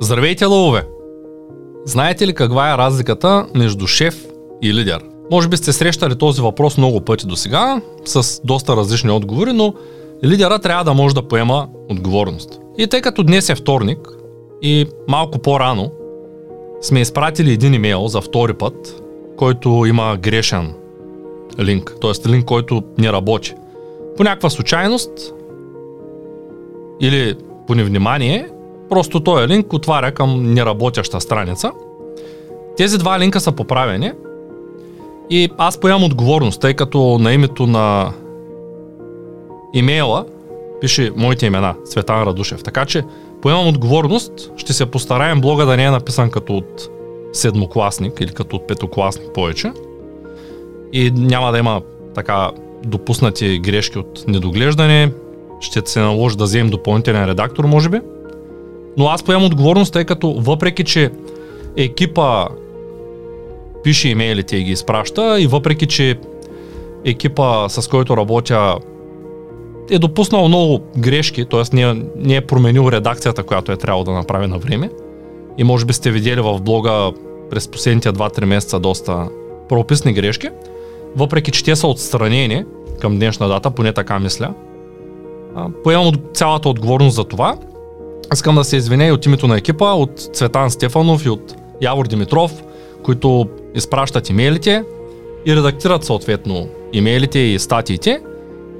Здравейте, лъвове! Знаете ли каква е разликата между шеф и лидер? Може би сте срещали този въпрос много пъти до сега, с доста различни отговори, но лидера трябва да може да поема отговорност. И тъй като днес е вторник и малко по-рано сме изпратили един имейл за втори път, който има грешен линк, т.е. линк, който не работи. По някаква случайност или по невнимание, просто този линк отваря към неработяща страница. Тези два линка са поправени и аз поемам отговорност, тъй като на името на имейла пише моите имена, Светан Радушев. Така че поемам отговорност, ще се постараем блога да не е написан като от седмокласник или като от петокласник повече. И няма да има така допуснати грешки от недоглеждане. Ще се наложи да вземем допълнителен редактор, може би. Но аз поемам отговорност, тъй като въпреки, че екипа пише имейлите и ги изпраща и въпреки, че екипа с който работя е допуснал много грешки, т.е. Не, не е променил редакцията, която е трябвало да направи на време. И може би сте видели в блога през последните 2-3 месеца доста прописни грешки. Въпреки, че те са отстранени към днешна дата, поне така мисля, поемам цялата отговорност за това. Искам да се извиня и от името на екипа, от Цветан Стефанов и от Явор Димитров, които изпращат имейлите и редактират съответно имейлите и статиите.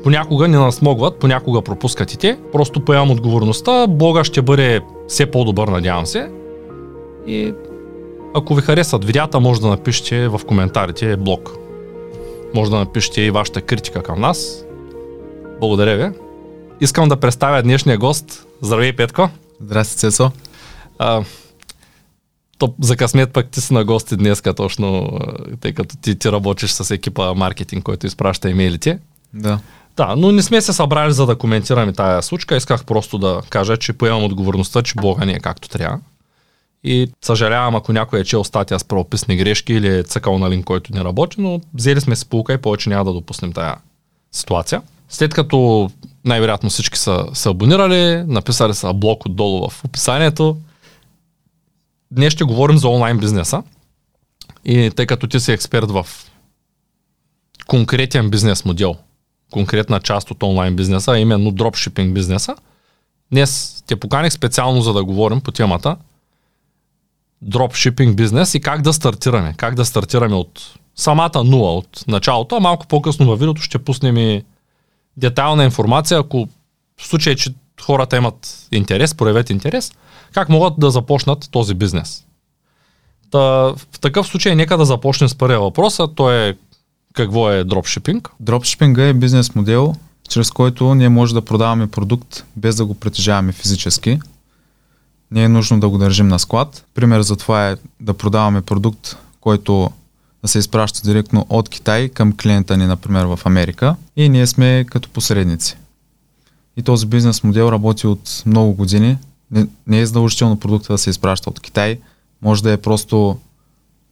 Понякога не насмогват, понякога пропускат и те. Просто поемам отговорността. Блога ще бъде все по-добър, надявам се. И ако ви харесат видеята, може да напишете в коментарите блог. Може да напишете и вашата критика към нас. Благодаря ви. Искам да представя днешния гост. Здравей, Петко. Здрасти, Цецо. А, то за късмет пък ти си на гости днес, точно, тъй като ти, ти работиш с екипа маркетинг, който изпраща имейлите. Да. Да, но не сме се събрали за да коментираме тая случка. Исках просто да кажа, че поемам отговорността, че Бога не е както трябва. И съжалявам, ако някой е чел статия с правописни грешки или е цъкал на линк, който не работи, но взели сме се полука и повече няма да допуснем тая ситуация. След като най-вероятно всички са, са абонирали, написали са блок отдолу в описанието, днес ще говорим за онлайн бизнеса. И тъй като ти си експерт в конкретен бизнес модел, конкретна част от онлайн бизнеса, а именно дропшипинг бизнеса, днес те поканих специално за да говорим по темата дропшипинг бизнес и как да стартираме. Как да стартираме от самата нула, от началото, а малко по-късно във видеото ще пуснем и детайлна информация, ако в случай, че хората имат интерес, проявят интерес, как могат да започнат този бизнес. Та, в такъв случай нека да започнем с първия въпрос, а то е какво е дропшипинг? Дропшипинга е бизнес модел, чрез който ние може да продаваме продукт без да го притежаваме физически. Не е нужно да го държим на склад. Пример за това е да продаваме продукт, който да се изпраща директно от Китай към клиента ни, например в Америка и ние сме като посредници. И този бизнес модел работи от много години. Не, не е задължително продукта да се изпраща от Китай. Може да е просто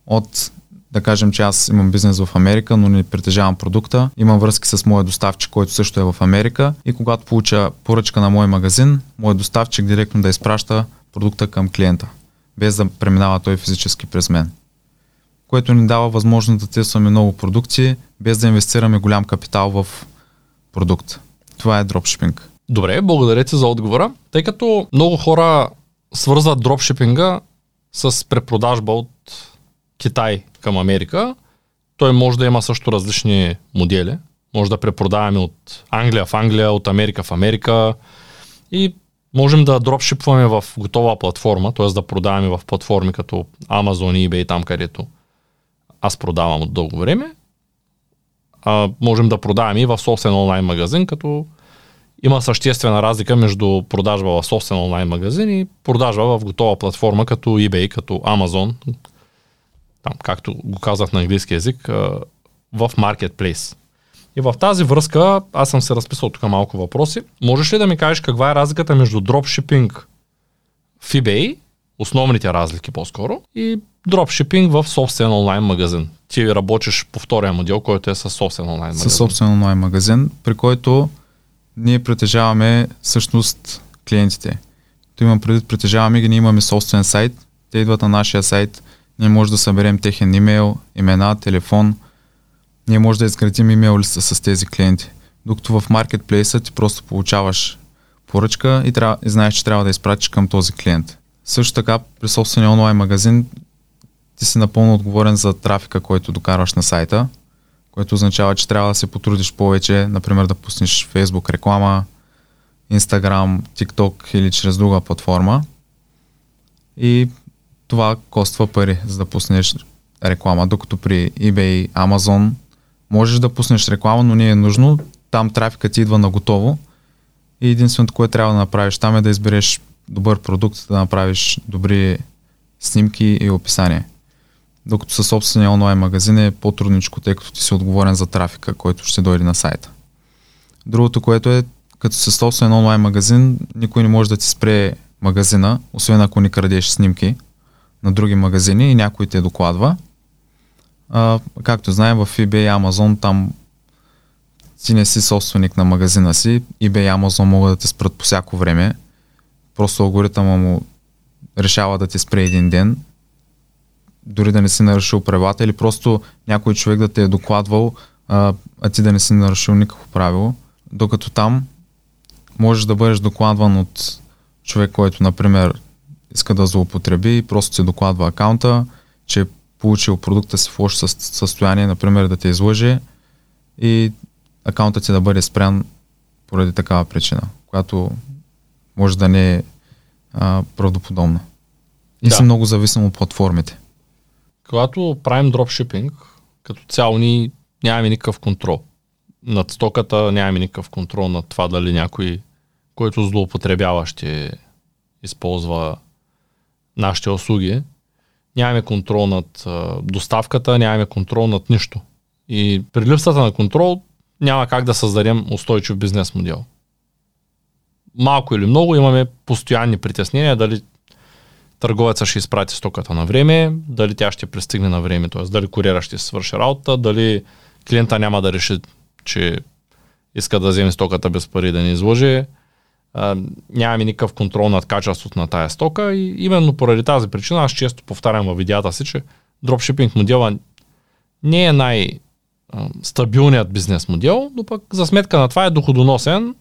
от, да кажем, че аз имам бизнес в Америка, но не притежавам продукта. Имам връзки с моя доставчик, който също е в Америка. И когато получа поръчка на мой магазин, мой доставчик директно да изпраща продукта към клиента, без да преминава той физически през мен което ни дава възможност да тестваме много продукти, без да инвестираме голям капитал в продукт. Това е дропшипинг. Добре, благодаря ти за отговора. Тъй като много хора свързват дропшипинга с препродажба от Китай към Америка, той може да има също различни модели. Може да препродаваме от Англия в Англия, от Америка в Америка и можем да дропшипваме в готова платформа, т.е. да продаваме в платформи като Amazon, eBay, там където аз продавам от дълго време, а, можем да продаваме и в собствен онлайн магазин, като има съществена разлика между продажба в собствен онлайн магазин и продажба в готова платформа като eBay, като Amazon, там, както го казах на английски язик, в Marketplace. И в тази връзка, аз съм се разписал тук малко въпроси. Можеш ли да ми кажеш каква е разликата между дропшипинг в eBay, основните разлики по-скоро, и дропшипинг в собствен онлайн магазин. Ти работиш по втория модел, който е със собствен онлайн магазин. Със собствен онлайн магазин, при който ние притежаваме всъщност клиентите. То имам предвид, притежаваме ги, ние имаме собствен сайт, те идват на нашия сайт, ние може да съберем техен имейл, имена, телефон, ние може да изградим имейл листа с тези клиенти. Докато в маркетплейса ти просто получаваш поръчка и, трябва, и знаеш, че трябва да изпратиш към този клиент. Също така при собствения онлайн магазин ти си напълно отговорен за трафика, който докарваш на сайта, което означава, че трябва да се потрудиш повече, например да пуснеш Facebook реклама, Instagram, TikTok или чрез друга платформа. И това коства пари, за да пуснеш реклама, докато при eBay, Amazon можеш да пуснеш реклама, но не е нужно. Там трафикът ти идва на готово и единственото, което трябва да направиш там е да избереш добър продукт, да направиш добри снимки и описание. Докато със собствения онлайн магазин е по-трудничко, тъй като ти си отговорен за трафика, който ще дойде на сайта. Другото, което е, като със собствен онлайн магазин, никой не може да ти спре магазина, освен ако не крадеш снимки на други магазини и някой те докладва. А, както знаем, в eBay и Amazon там ти не си собственик на магазина си, eBay и Amazon могат да те спрат по всяко време. Просто алгоритъма му решава да те спре един ден, дори да не си нарушил правилата или просто някой човек да те е докладвал, а, а ти да не си нарушил никакво правило. Докато там можеш да бъдеш докладван от човек, който, например, иска да злоупотреби и просто ти докладва акаунта, че е получил продукта си в лошо състояние, например, да те излъже и акаунтът ти да бъде спрян поради такава причина, която може да не е а, правдоподобна. И да. си много зависим от платформите. Когато правим дропшипинг, като цяло ни нямаме никакъв контрол. Над стоката нямаме никакъв контрол над това дали някой, който злоупотребява, ще използва нашите услуги. Нямаме контрол над а, доставката, нямаме контрол над нищо. И при липсата на контрол няма как да създадем устойчив бизнес модел. Малко или много имаме постоянни притеснения дали търговеца ще изпрати стоката на време, дали тя ще пристигне на време, т.е. дали куриера ще свърши работа, дали клиента няма да реши, че иска да вземе стоката без пари да не изложи. нямаме никакъв контрол над качеството на тая стока и именно поради тази причина аз често повтарям във видеята си, че дропшипинг модела не е най- стабилният бизнес модел, но пък за сметка на това е доходоносен,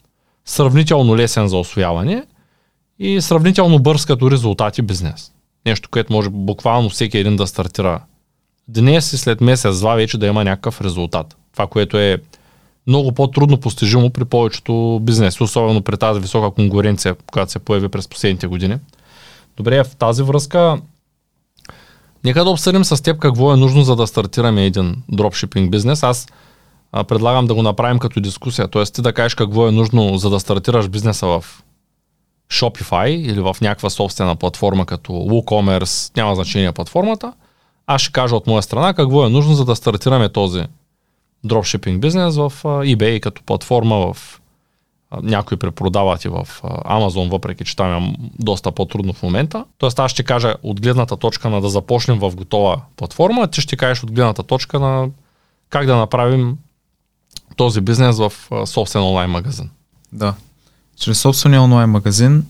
сравнително лесен за освояване и сравнително бърз като резултати бизнес. Нещо, което може буквално всеки един да стартира днес и след месец, два вече да има някакъв резултат. Това, което е много по-трудно постижимо при повечето бизнеси, особено при тази висока конкуренция, която се появи през последните години. Добре, в тази връзка Нека да обсъдим с теб какво е нужно за да стартираме един дропшипинг бизнес. Аз предлагам да го направим като дискусия. Тоест ти да кажеш какво е нужно за да стартираш бизнеса в Shopify или в някаква собствена платформа като WooCommerce, няма значение платформата. Аз ще кажа от моя страна какво е нужно за да стартираме този дропшипинг бизнес в eBay като платформа в някои препродават и в Amazon, въпреки че там е доста по-трудно в момента. Тоест аз ще кажа от гледната точка на да започнем в готова платформа, ти ще кажеш от гледната точка на как да направим този бизнес в собствен онлайн магазин. Да. Чрез собствения онлайн магазин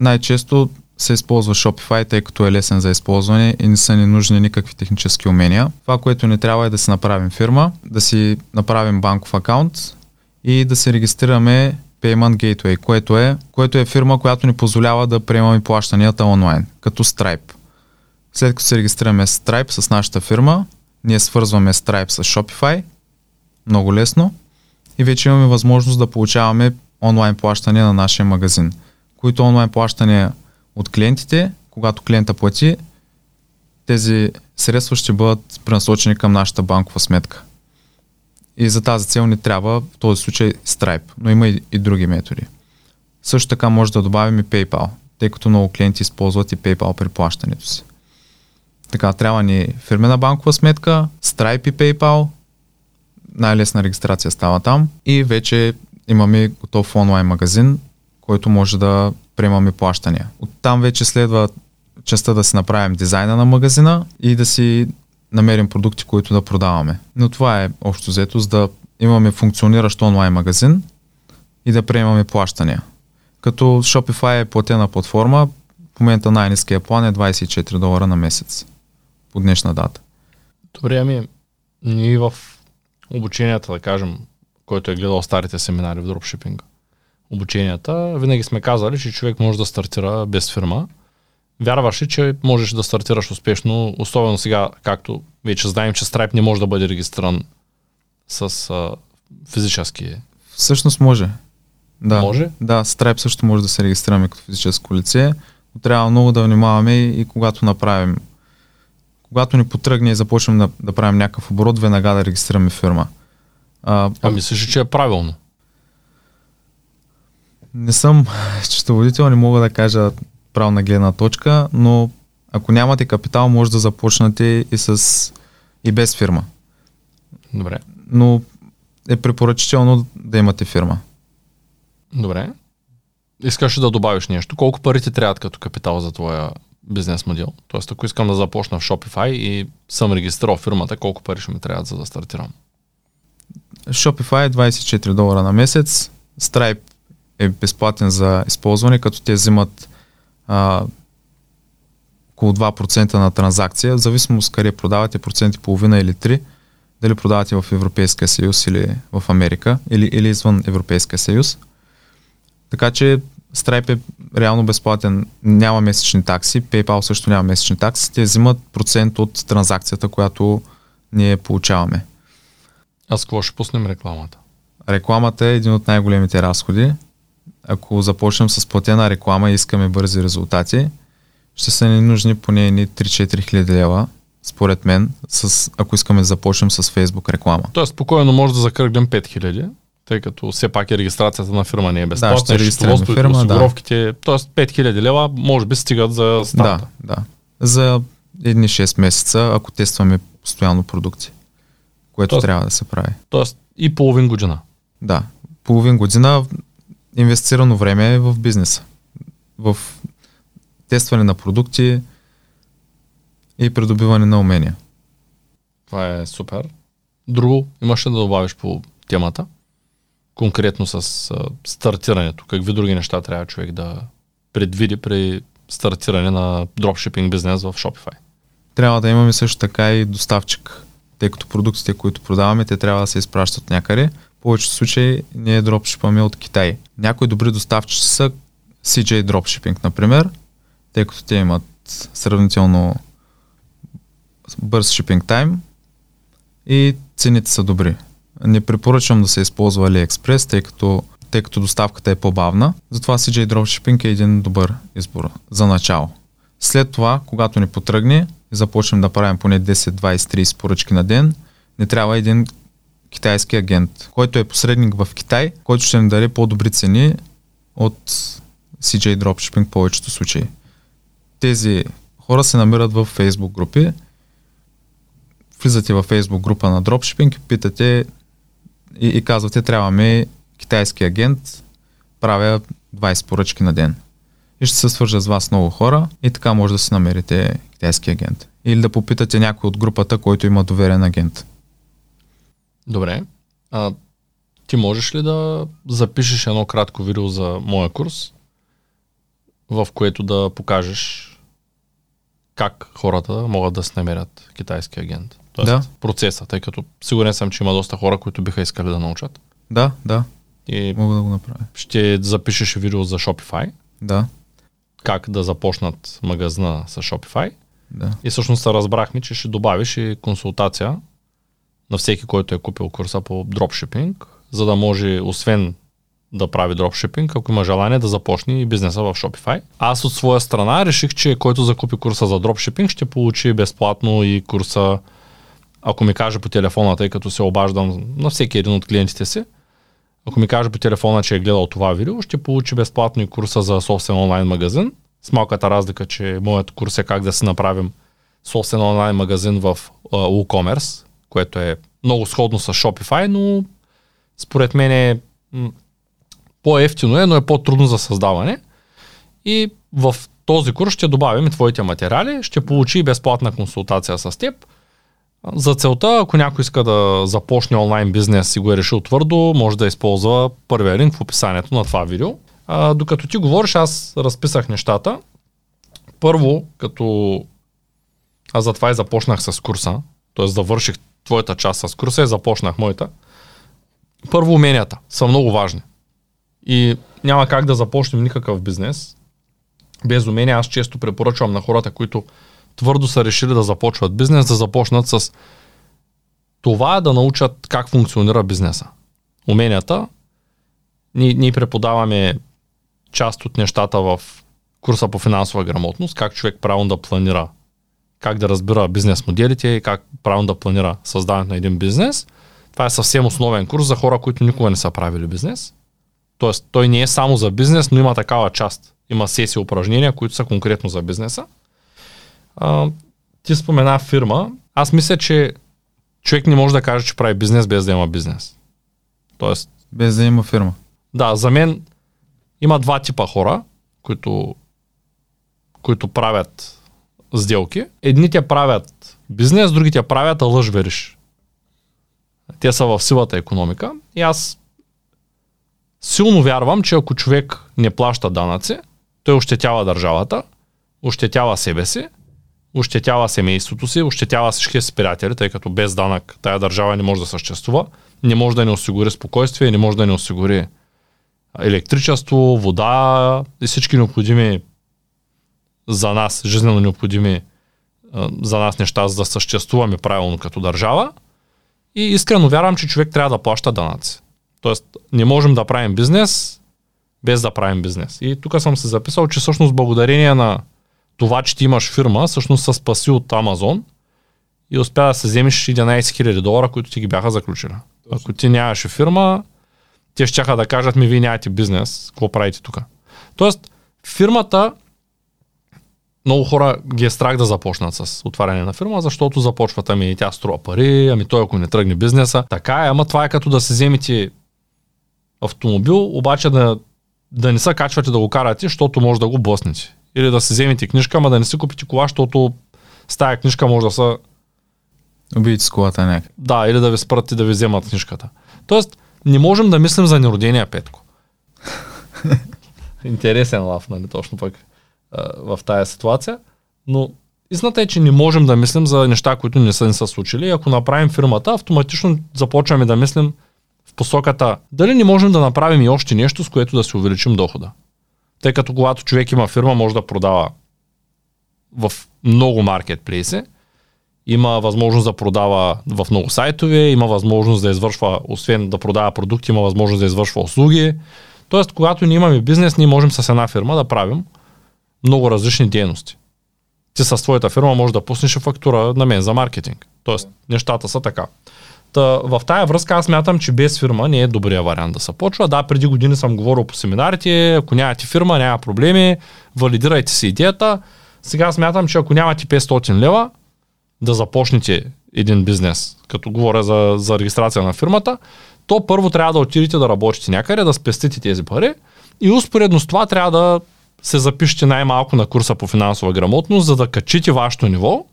най-често се използва Shopify, тъй като е лесен за използване и не са ни нужни никакви технически умения. Това, което ни трябва е да си направим фирма, да си направим банков акаунт, и да се регистрираме Payment Gateway, което е, което е фирма, която ни позволява да приемаме плащанията онлайн, като Stripe. След като се регистрираме Stripe с нашата фирма, ние свързваме Stripe с Shopify, много лесно, и вече имаме възможност да получаваме онлайн плащания на нашия магазин, които онлайн плащания от клиентите, когато клиента плати, тези средства ще бъдат пренасочени към нашата банкова сметка. И за тази цел ни трябва в този случай Stripe, но има и, и други методи. Също така може да добавим и PayPal, тъй като много клиенти използват и PayPal при плащането си. Така, трябва ни фирмена банкова сметка, Stripe и PayPal, най-лесна регистрация става там и вече имаме готов онлайн магазин, който може да приемаме плащания. Оттам вече следва частта да си направим дизайна на магазина и да си намерим продукти, които да продаваме. Но това е общо взето, за да имаме функциониращ онлайн магазин и да приемаме плащания. Като Shopify е платена платформа, в момента най-низкия план е 24 долара на месец по днешна дата. Добре, ами ние в обученията, да кажем, който е гледал старите семинари в дропшипинга, обученията, винаги сме казали, че човек може да стартира без фирма. Вярваш ли, че можеш да стартираш успешно, особено сега, както вече знаем, че Stripe не може да бъде регистриран с а, физически. Всъщност може. Да. Може? Да, Stripe също може да се регистрираме като физическо лице, но трябва много да внимаваме и, и когато направим когато ни потръгне и започнем да, да правим някакъв оборот, веднага да регистрираме фирма. А, а мислиш, че е правилно? Не съм счетоводител, не мога да кажа правна гледна точка, но ако нямате капитал, може да започнете и с и без фирма. Добре. Но е препоръчително да имате фирма. Добре. Искаш да добавиш нещо. Колко пари ти трябват като капитал за твоя бизнес модел? Тоест, ако искам да започна в Shopify и съм регистрирал фирмата, колко пари ще ми трябват за да стартирам? Shopify е 24 долара на месец. Stripe е безплатен за използване, като те взимат а, около 2% на транзакция, в зависимост къде продавате проценти половина или 3, дали продавате в Европейския съюз или в Америка, или, или извън Европейския съюз. Така че Stripe е реално безплатен, няма месечни такси, PayPal също няма месечни такси, те взимат процент от транзакцията, която ние получаваме. А с какво ще пуснем рекламата? Рекламата е един от най-големите разходи. Ако започнем с платена реклама и искаме бързи резултати, ще са ни нужни поне 3-4 хиляди лева, според мен, с, ако искаме да започнем с Facebook реклама. Тоест, спокойно може да закръглим 5 хиляди, тъй като все пак е регистрацията на фирма не е безплатна. Да, ще регистрираме фирма, осигуровките, да. т.е. 5000 лева може би стигат за старта. Да, да. За едни 6 месеца, ако тестваме постоянно продукти, което тоест, трябва да се прави. Тоест и половин година. Да, половин година инвестирано време е в бизнеса. В тестване на продукти и придобиване на умения. Това е супер. Друго имаш ли да добавиш по темата? Конкретно с а, стартирането. Какви други неща трябва човек да предвиди при стартиране на дропшипинг бизнес в Shopify? Трябва да имаме също така и доставчик, тъй като продуктите, които продаваме, те трябва да се изпращат някъде. В повечето случаи ние дропшипаме от Китай. Някои добри доставчици са CJ Dropshipping, например, тъй като те имат сравнително бърз шипинг тайм и цените са добри. Не препоръчвам да се използва AliExpress, тъй като, тъй като доставката е по-бавна. Затова CJ Dropshipping е един добър избор за начало. След това, когато ни потръгне и започнем да правим поне 10, 20, 30 поръчки на ден, не трябва един китайски агент, който е посредник в Китай, който ще ни даде по-добри цени от CJ Dropshipping в повечето случаи. Тези хора се намират в Facebook групи. Влизате в Facebook група на Dropshipping, питате и, и казвате, трябваме китайски агент, правя 20 поръчки на ден. И ще се свържа с вас много хора и така може да си намерите китайски агент. Или да попитате някой от групата, който има доверен агент. Добре. А, ти можеш ли да запишеш едно кратко видео за моя курс, в което да покажеш как хората могат да се намерят китайски агент? Тоест, да. процеса, тъй като сигурен съм, че има доста хора, които биха искали да научат. Да, да. И Мога да го направя. Ще запишеш видео за Shopify. Да. Как да започнат магазина с Shopify. Да. И всъщност разбрахме, че ще добавиш и консултация на всеки, който е купил курса по дропшипинг, за да може, освен да прави дропшипинг, ако има желание да започне и бизнеса в Shopify. Аз от своя страна реших, че който закупи курса за дропшипинг ще получи безплатно и курса, ако ми каже по телефона, тъй като се обаждам на всеки един от клиентите си, ако ми каже по телефона, че е гледал това видео, ще получи безплатно и курса за собствен онлайн магазин. С малката разлика, че моят курс е как да си направим собствен онлайн магазин в uh, WooCommerce, което е много сходно с Shopify, но според мен е по-ефтино е, но е по-трудно за създаване. И в този курс ще добавим твоите материали, ще получи безплатна консултация с теб. За целта, ако някой иска да започне онлайн бизнес и го е решил твърдо, може да използва първия линк в описанието на това видео. А, докато ти говориш, аз разписах нещата. Първо, като аз затова и започнах с курса, т.е. завърших твоята част с курса и започнах моята. Първо, уменията са много важни. И няма как да започнем никакъв бизнес без умения. Аз често препоръчвам на хората, които твърдо са решили да започват бизнес, да започнат с това да научат как функционира бизнеса. Уменията. Ние, ние преподаваме част от нещата в курса по финансова грамотност, как човек правилно да планира, как да разбира бизнес моделите и как правилно да планира създаването на един бизнес. Това е съвсем основен курс за хора, които никога не са правили бизнес. Тоест, той не е само за бизнес, но има такава част. Има сесии упражнения, които са конкретно за бизнеса. А, ти спомена фирма. Аз мисля, че човек не може да каже, че прави бизнес без да има бизнес. Тоест. Без да има фирма. Да, за мен има два типа хора, които, които правят сделки. Едните правят бизнес, другите правят лъж вериш. Те са в силата економика. И аз силно вярвам, че ако човек не плаща данъци, той ощетява държавата, ощетява себе си, ощетява семейството си, ощетява всички си приятели, тъй като без данък тая държава не може да съществува, не може да ни осигури спокойствие, не може да ни осигури електричество, вода и всички необходими за нас, жизненно необходими за нас неща, за да съществуваме правилно като държава. И искрено вярвам, че човек трябва да плаща данъци. Тоест, не можем да правим бизнес без да правим бизнес. И тук съм се записал, че всъщност благодарение на това, че ти имаш фирма, всъщност се спаси от Амазон и успя да се вземеш 11 000 долара, които ти ги бяха заключили. Ако ти нямаше фирма, те ще да кажат ми, вие нямате бизнес, какво правите тук? Тоест, фирмата, много хора ги е страх да започнат с отваряне на фирма, защото започват, ами тя струва пари, ами той ако не тръгне бизнеса. Така е, ама това е като да се вземете автомобил, обаче да, да не се качвате да го карате, защото може да го блъснете. Или да си вземете книжка, ама да не си купите кола, защото с тая книжка може да са... Убийте с колата някак. Да, или да ви спрат и да ви вземат книжката. Тоест, не можем да мислим за неродения Петко. Интересен лав, нали, точно пък в тая ситуация. Но истината е, че не можем да мислим за неща, които не са ни са случили. Ако направим фирмата, автоматично започваме да мислим в посоката дали не можем да направим и още нещо, с което да си увеличим дохода. Тъй като когато човек има фирма, може да продава в много маркетплейси, има възможност да продава в много сайтове, има възможност да извършва, освен да продава продукти, има възможност да извършва услуги. Тоест, когато ние имаме бизнес, ние можем с една фирма да правим много различни дейности. Ти с твоята фирма можеш да пуснеш фактура на мен за маркетинг. Тоест, нещата са така. В тая връзка аз мятам, че без фирма не е добрия вариант да се почва. Да, преди години съм говорил по семинарите, ако нямате фирма, няма проблеми, валидирайте си идеята. Сега смятам, че ако нямате 500 лева, да започнете един бизнес, като говоря за, за регистрация на фирмата, то първо трябва да отидете да работите някъде, да спестите тези пари и успоредно с това трябва да се запишете най-малко на курса по финансова грамотност, за да качите вашето ниво,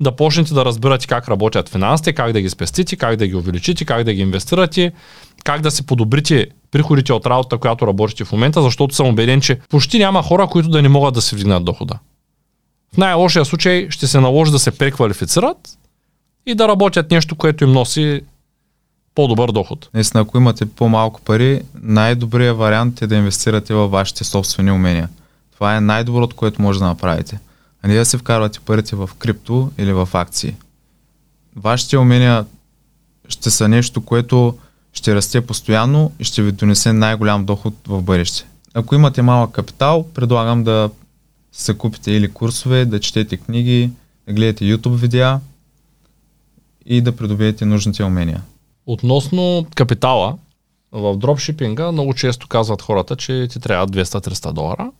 да почнете да разбирате как работят финансите, как да ги спестите, как да ги увеличите, как да ги инвестирате, как да си подобрите приходите от работа, която работите в момента, защото съм убеден, че почти няма хора, които да не могат да си вдигнат дохода. В най-лошия случай ще се наложи да се преквалифицират и да работят нещо, което им носи по-добър доход. Наистина, ако имате по-малко пари, най-добрият вариант е да инвестирате във вашите собствени умения. Това е най-доброто, което може да направите. А не да се вкарвате парите в крипто или в акции. Вашите умения ще са нещо, което ще расте постоянно и ще ви донесе най-голям доход в бъдеще. Ако имате малък капитал, предлагам да се купите или курсове, да четете книги, да гледате YouTube видеа и да придобиете нужните умения. Относно капитала, в дропшипинга много често казват хората, че ти трябва 200-300 долара,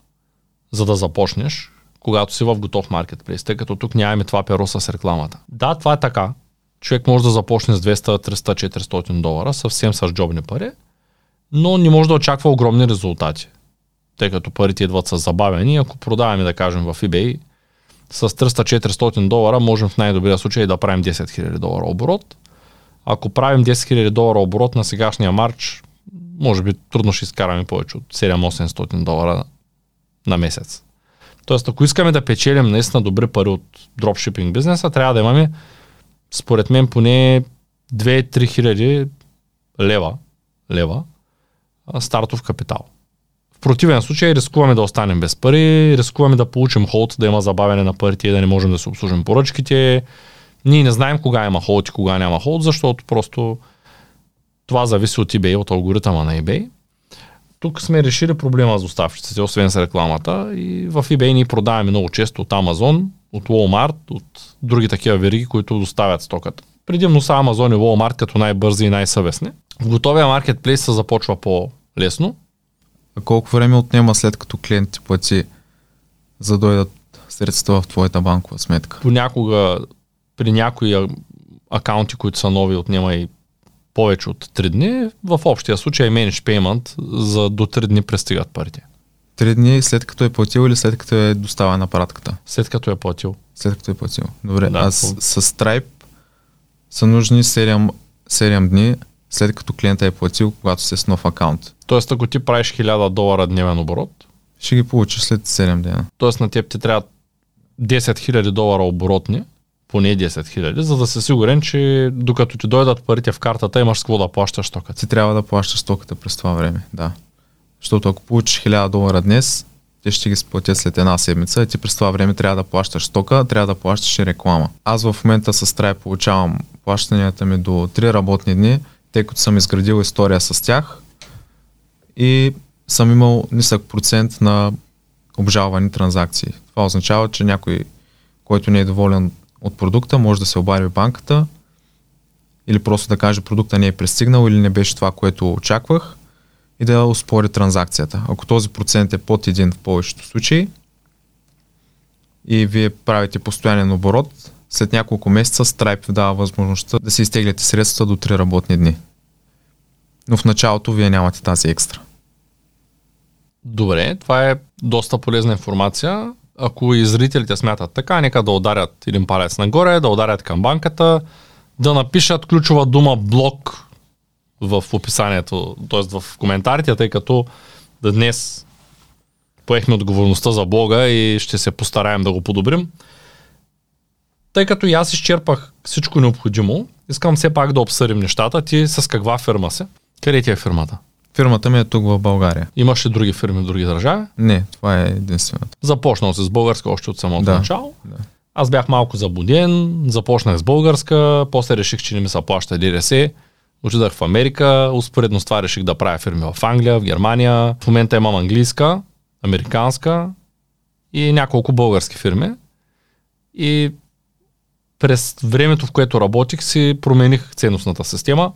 за да започнеш, когато си в готов маркетплейс, тъй като тук нямаме това перо с рекламата. Да, това е така. Човек може да започне с 200, 300, 400 долара, съвсем с джобни пари, но не може да очаква огромни резултати тъй като парите идват с забавени. Ако продаваме, да кажем, в eBay с 300-400 долара, можем в най-добрия случай да правим 10 000 долара оборот. Ако правим 10 000 долара оборот на сегашния марч, може би трудно ще изкараме повече от 7-800 долара на месец. Тоест, ако искаме да печелим наистина добри пари от дропшипинг бизнеса, трябва да имаме, според мен, поне 2-3 хиляди лева, лева стартов капитал. В противен случай рискуваме да останем без пари, рискуваме да получим холд, да има забавяне на парите да не можем да се обслужим поръчките. Ние не знаем кога има холд и кога няма холд, защото просто това зависи от eBay, от алгоритъма на eBay. Тук сме решили проблема с доставчиците, освен с рекламата. И в eBay ние продаваме много често от Amazon, от Walmart, от други такива вериги, които доставят стоката. Предимно са Amazon и Walmart като най-бързи и най-съвестни. В готовия маркетплейс се започва по-лесно. А колко време отнема след като клиент ти плати за да дойдат средства в твоята банкова сметка? Понякога при някои акаунти, които са нови, отнема и повече от 3 дни. В общия случай Manage Payment за до 3 дни пристигат парите. 3 дни след като е платил или след като е доставен апаратката? След като е платил. След като е платил. Добре, да, а с, с Stripe са нужни 7, 7 дни след като клиента е платил, когато се с нов акаунт. Тоест, ако ти правиш 1000 долара дневен оборот, ще ги получиш след 7 дена. Тоест на теб ти трябва 10 000 долара оборотни, поне 10 000, за да се сигурен, че докато ти дойдат парите в картата, имаш с какво да плащаш стоката. Ти трябва да плащаш стоката през това време, да. Защото ако получиш 1000 долара днес, те ще ги сплатят след една седмица и ти през това време трябва да плащаш стока, трябва да плащаш и реклама. Аз в момента с Stripe получавам плащанията ми до 3 работни дни, тъй като съм изградил история с тях и съм имал нисък процент на обжалвани транзакции. Това означава, че някой, който не е доволен от продукта, може да се обади в банката или просто да каже продукта не е пристигнал или не беше това, което очаквах и да успори транзакцията. Ако този процент е под един в повечето случаи и вие правите постоянен оборот, след няколко месеца Stripe ви дава възможността да си изтегляте средства до 3 работни дни. Но в началото вие нямате тази екстра. Добре, това е доста полезна информация. Ако и зрителите смятат така, нека да ударят един палец нагоре, да ударят към банката, да напишат ключова дума блок в описанието, т.е. в коментарите, тъй като днес поехме отговорността за блога и ще се постараем да го подобрим. Тъй като и аз изчерпах всичко необходимо, искам все пак да обсъдим нещата. Ти с каква фирма си? Къде ти е фирмата? Фирмата ми е тук в България. Имаш ли други фирми в други държави? Не, това е единствената. Започнал се с българска още от самото да, начало. Да. Аз бях малко забуден, започнах с българска, после реших, че не ми се плаща ДДС. Отидах в Америка, успоредно с това реших да правя фирми в Англия, в Германия. В момента имам английска, американска и няколко български фирми. И през времето, в което работих, си промених ценностната система.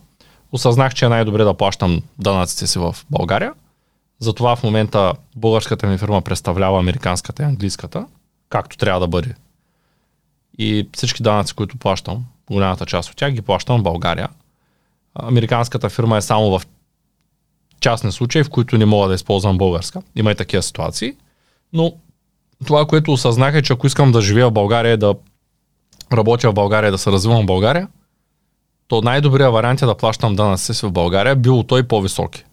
Осъзнах, че е най-добре да плащам данъците си в България. Затова в момента българската ми фирма представлява американската и английската, както трябва да бъде. И всички данъци, които плащам, голямата част от тях ги плащам в България. Американската фирма е само в частни случаи, в които не мога да използвам българска. Има и такива ситуации. Но това, което осъзнах е, че ако искам да живея в България, да работя в България, да се развивам в България, то най-добрият вариант е да плащам данъци си в България, било той по-високи.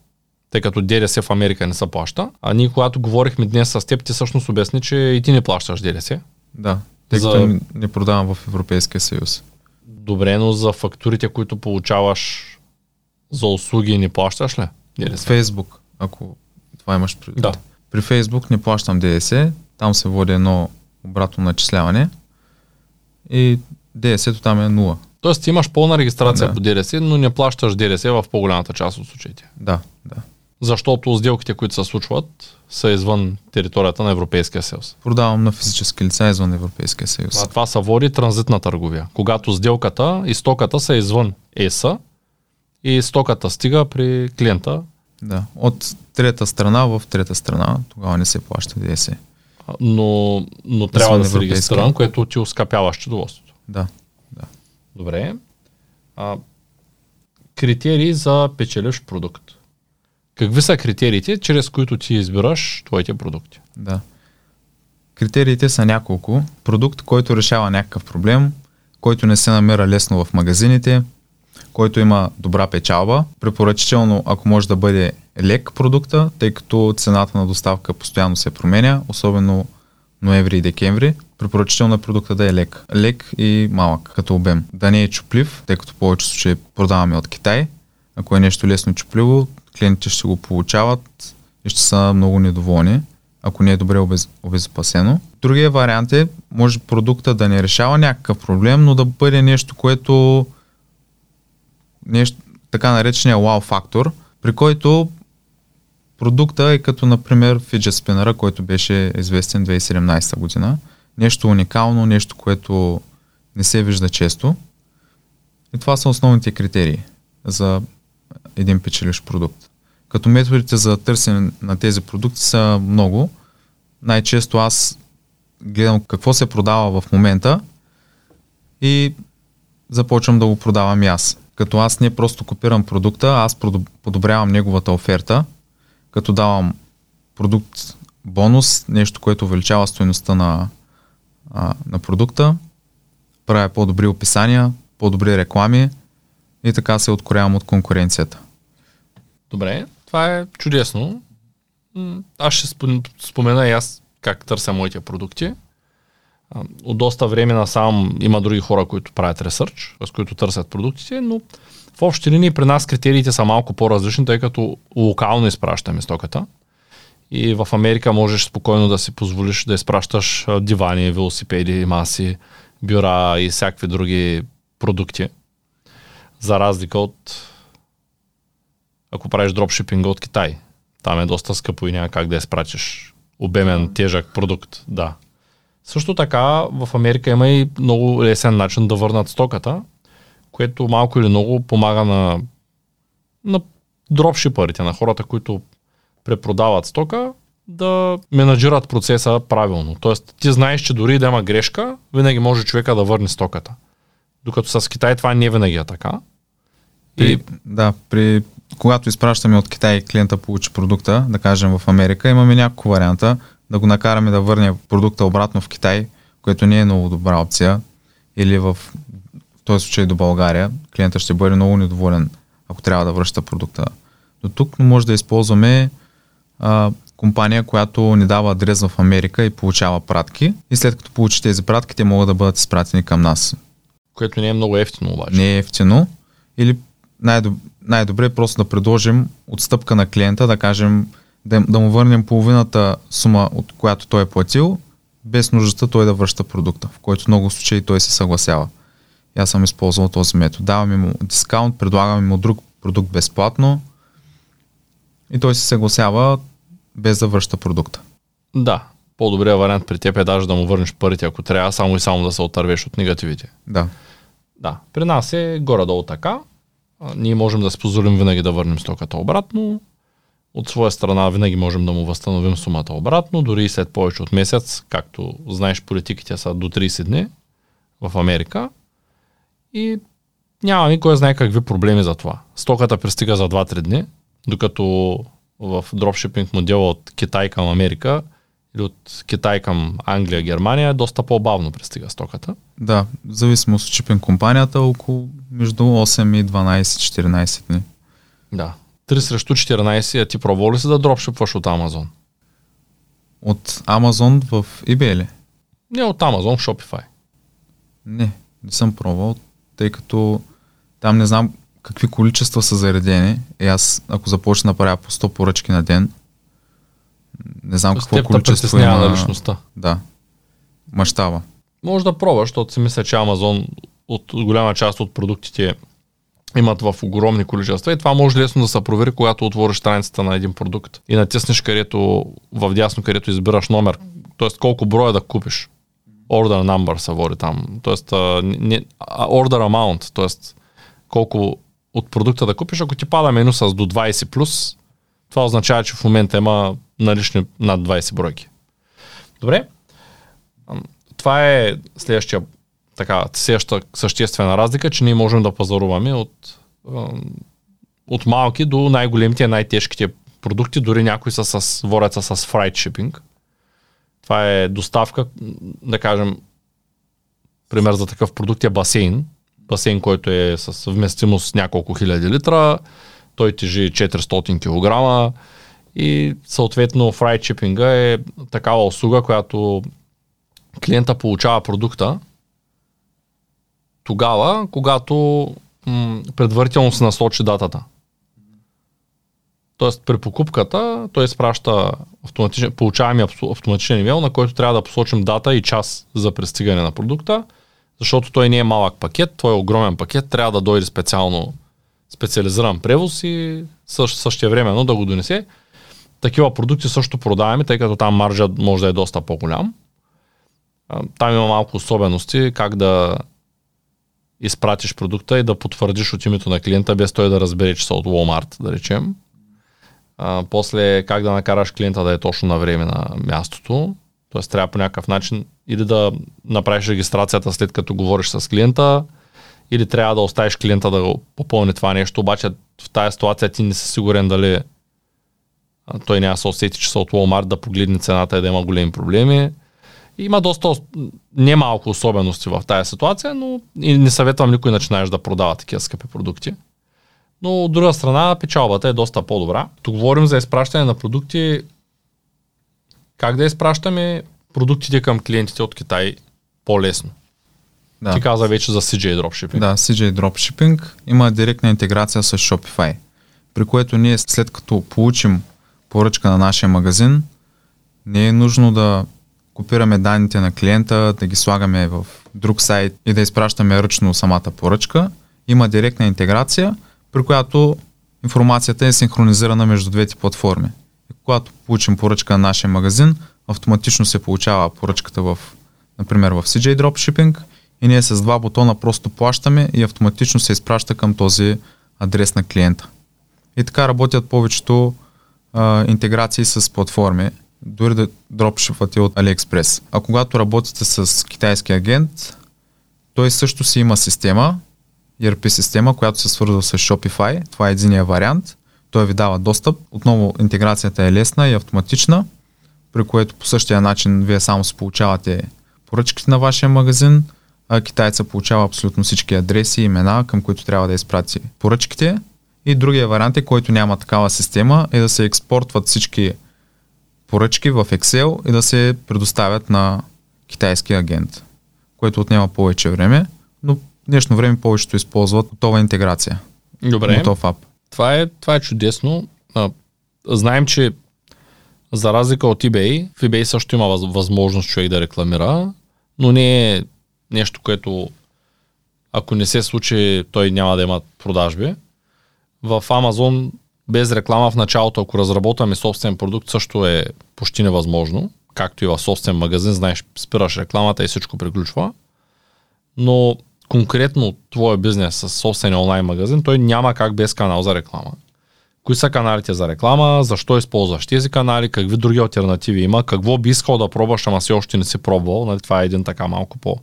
Тъй като ДДС в Америка не се плаща. А ние, когато говорихме днес с теб, ти всъщност обясни, че и ти не плащаш ДДС. Да, тъй като за... не продавам в Европейския съюз. Добре, но за фактурите, които получаваш за услуги, не плащаш ли? ДДС? Фейсбук, ако това имаш предвид. Да. При Фейсбук не плащам ДДС, там се води едно обратно начисляване и ДДС-то там е 0. Тоест имаш пълна регистрация да. по ДДС, но не плащаш ДДС в по-голямата част от случаите. Да, да. Защото сделките, които се случват, са извън територията на Европейския съюз. Продавам на физически лица извън Европейския съюз. А това са води транзитна търговия. Когато сделката и стоката са извън ЕСА и стоката стига при клиента. Да, от трета страна в трета страна, тогава не се плаща ДДС. Но, но трябва да се регистрирам, което ти ускъпява счетоводството. Да. Добре. А, критерии за печелящ продукт. Какви са критериите, чрез които ти избираш твоите продукти? Да. Критериите са няколко. Продукт, който решава някакъв проблем, който не се намира лесно в магазините, който има добра печалба. Препоръчително, ако може да бъде лек продукта, тъй като цената на доставка постоянно се променя, особено ноември и декември. Препоръчително продукта да е лек. Лек и малък като обем. Да не е чуплив, тъй като повече случаи продаваме от Китай. Ако е нещо лесно чупливо, клиентите ще го получават и ще са много недоволни, ако не е добре обез, обезопасено. Другия вариант е, може продукта да не решава някакъв проблем, но да бъде нещо, което нещо, така наречения wow фактор, при който продукта е като, например, фиджет спинъра, който беше известен 2017 година. Нещо уникално, нещо, което не се вижда често. И това са основните критерии за един печелищ продукт. Като методите за търсене на тези продукти са много. Най-често аз гледам какво се продава в момента и започвам да го продавам и аз. Като аз не просто копирам продукта, аз подобрявам неговата оферта, като давам продукт бонус, нещо, което увеличава стоеността на, на продукта, правя по-добри описания, по-добри реклами и така се откорявам от конкуренцията. Добре, това е чудесно. Аз ще спомена и аз как търся моите продукти. От доста време насам има други хора, които правят ресърч, с които търсят продуктите, но в общи линии при нас критериите са малко по-различни, тъй като локално изпращаме стоката. И в Америка можеш спокойно да си позволиш да изпращаш дивани, велосипеди, маси, бюра и всякакви други продукти. За разлика от ако правиш дропшипинга от Китай. Там е доста скъпо и няма как да изпратиш обемен, тежък продукт. Да. Също така в Америка има и много лесен начин да върнат стоката, което малко или много помага на, на дропшипърите, на хората, които препродават стока, да менаджират процеса правилно. Тоест, ти знаеш, че дори да има грешка, винаги може човека да върне стоката. Докато с Китай това не винаги е така. При, и... Да, при, когато изпращаме от Китай клиента получи продукта, да кажем в Америка, имаме няколко варианта да го накараме да върне продукта обратно в Китай, което не е много добра опция, или в този случай до България, клиента ще бъде много недоволен, ако трябва да връща продукта. До тук може да използваме а, компания, която ни дава адрес в Америка и получава пратки. И след като получи тези пратки, те могат да бъдат изпратени към нас. Което не е много ефтино обаче. Не е ефтино. Или най-доб... най-добре е просто да предложим отстъпка на клиента, да кажем да, да му върнем половината сума, от която той е платил, без нуждата той да връща продукта, в който много случаи той се съгласява. И аз съм използвал този метод. Даваме му дискаунт, предлагаме му друг продукт безплатно и той се съгласява без да връща продукта. Да, по-добрият вариант при теб е даже да му върнеш парите, ако трябва, само и само да се отървеш от негативите. Да. Да, при нас е горе-долу така. Ние можем да си позволим винаги да върнем стоката обратно. От своя страна винаги можем да му възстановим сумата обратно, дори и след повече от месец, както знаеш, политиките са до 30 дни в Америка. И няма никой знае какви проблеми за това. Стоката пристига за 2-3 дни, докато в дропшипинг модела от Китай към Америка или от Китай към Англия, Германия, доста по-бавно пристига стоката. Да, в зависимост от шипинг компанията, около между 8 и 12-14 дни. Да. 3 срещу 14, а ти пробвал ли си да дропшипваш от Амазон? От Amazon в eBay ли? Не, от Amazon в Shopify. Не, не съм пробвал, тъй като там не знам какви количества са заредени. И аз, ако започна да правя по 100 поръчки на ден, не знам какво количество има. на личността. Да. Мащаба. Може да пробваш, защото си мисля, че Амазон от голяма част от продуктите имат в огромни количества и това може лесно да се провери, когато отвориш страницата на един продукт и натиснеш където, в дясно, където избираш номер, т.е. колко броя да купиш. Order number се води там, т.е. order amount, т.е. колко от продукта да купиш, ако ти пада меню с до 20+, плюс, това означава, че в момента има налични над 20 бройки. Добре. Това е следващия така, следваща съществена разлика, че ние можем да пазаруваме от, от малки до най-големите, най-тежките продукти, дори някои са с, вореца с freight shipping. Това е доставка, да кажем, пример за такъв продукт е басейн. басейн, който е с вместимост няколко хиляди литра, той тежи 400 кг и съответно фрай чипинга е такава услуга, която клиента получава продукта тогава, когато м- предварително се насочи датата. Тоест при покупката той изпраща автоматичен, получаваме автоматичен имейл, на който трябва да посочим дата и час за пристигане на продукта, защото той не е малък пакет, той е огромен пакет, трябва да дойде специално специализиран превоз и също, същия времено да го донесе. Такива продукти също продаваме, тъй като там маржът може да е доста по-голям. Там има малко особености как да изпратиш продукта и да потвърдиш от името на клиента, без той да разбере, че са от Walmart, да речем. А, после как да накараш клиента да е точно на време на мястото. Тоест трябва по някакъв начин или да направиш регистрацията след като говориш с клиента, или трябва да оставиш клиента да попълни това нещо, обаче в тази ситуация ти не си сигурен дали той няма се усети, че са от Walmart да погледне цената и да има големи проблеми. Има доста немалко особености в тази ситуация, но и не съветвам никой начинаеш да продава такива скъпи продукти. Но от друга страна печалбата е доста по-добра. Тук говорим за изпращане на продукти. Как да изпращаме продуктите към клиентите от Китай по-лесно? Да. Ти каза вече за CJ Dropshipping. Да, CJ Dropshipping има директна интеграция с Shopify, при което ние след като получим поръчка на нашия магазин, не е нужно да копираме данните на клиента, да ги слагаме в друг сайт и да изпращаме ръчно самата поръчка. Има директна интеграция, при която информацията е синхронизирана между двете платформи. И когато получим поръчка на нашия магазин, автоматично се получава поръчката в, например, в CJ Dropshipping и ние с два бутона просто плащаме и автоматично се изпраща към този адрес на клиента. И така работят повечето а, интеграции с платформи, дори да дропшипвате от AliExpress. А когато работите с китайски агент, той също си има система, ERP система, която се свързва с Shopify. Това е единия вариант. Той ви дава достъп. Отново интеграцията е лесна и автоматична, при което по същия начин вие само се получавате поръчките на вашия магазин, а китайца получава абсолютно всички адреси и имена, към които трябва да изпрати поръчките. И другия вариант е, който няма такава система, е да се експортват всички поръчки в Excel и да се предоставят на китайски агент, което отнема повече време, в днешно време повечето използват готова интеграция. Добре. Готов ап. Това е, това е чудесно. А, знаем, че за разлика от eBay, в eBay също има възможност човек да рекламира, но не е нещо, което ако не се случи, той няма да има продажби. В Amazon без реклама в началото, ако разработваме собствен продукт, също е почти невъзможно. Както и в собствен магазин, знаеш, спираш рекламата и всичко приключва. Но конкретно твоя бизнес с собствен онлайн магазин, той няма как без канал за реклама. Кои са каналите за реклама, защо използваш тези канали, какви други альтернативи има, какво би искал да пробваш, ама си още не си пробвал. Нали, това е един така малко по,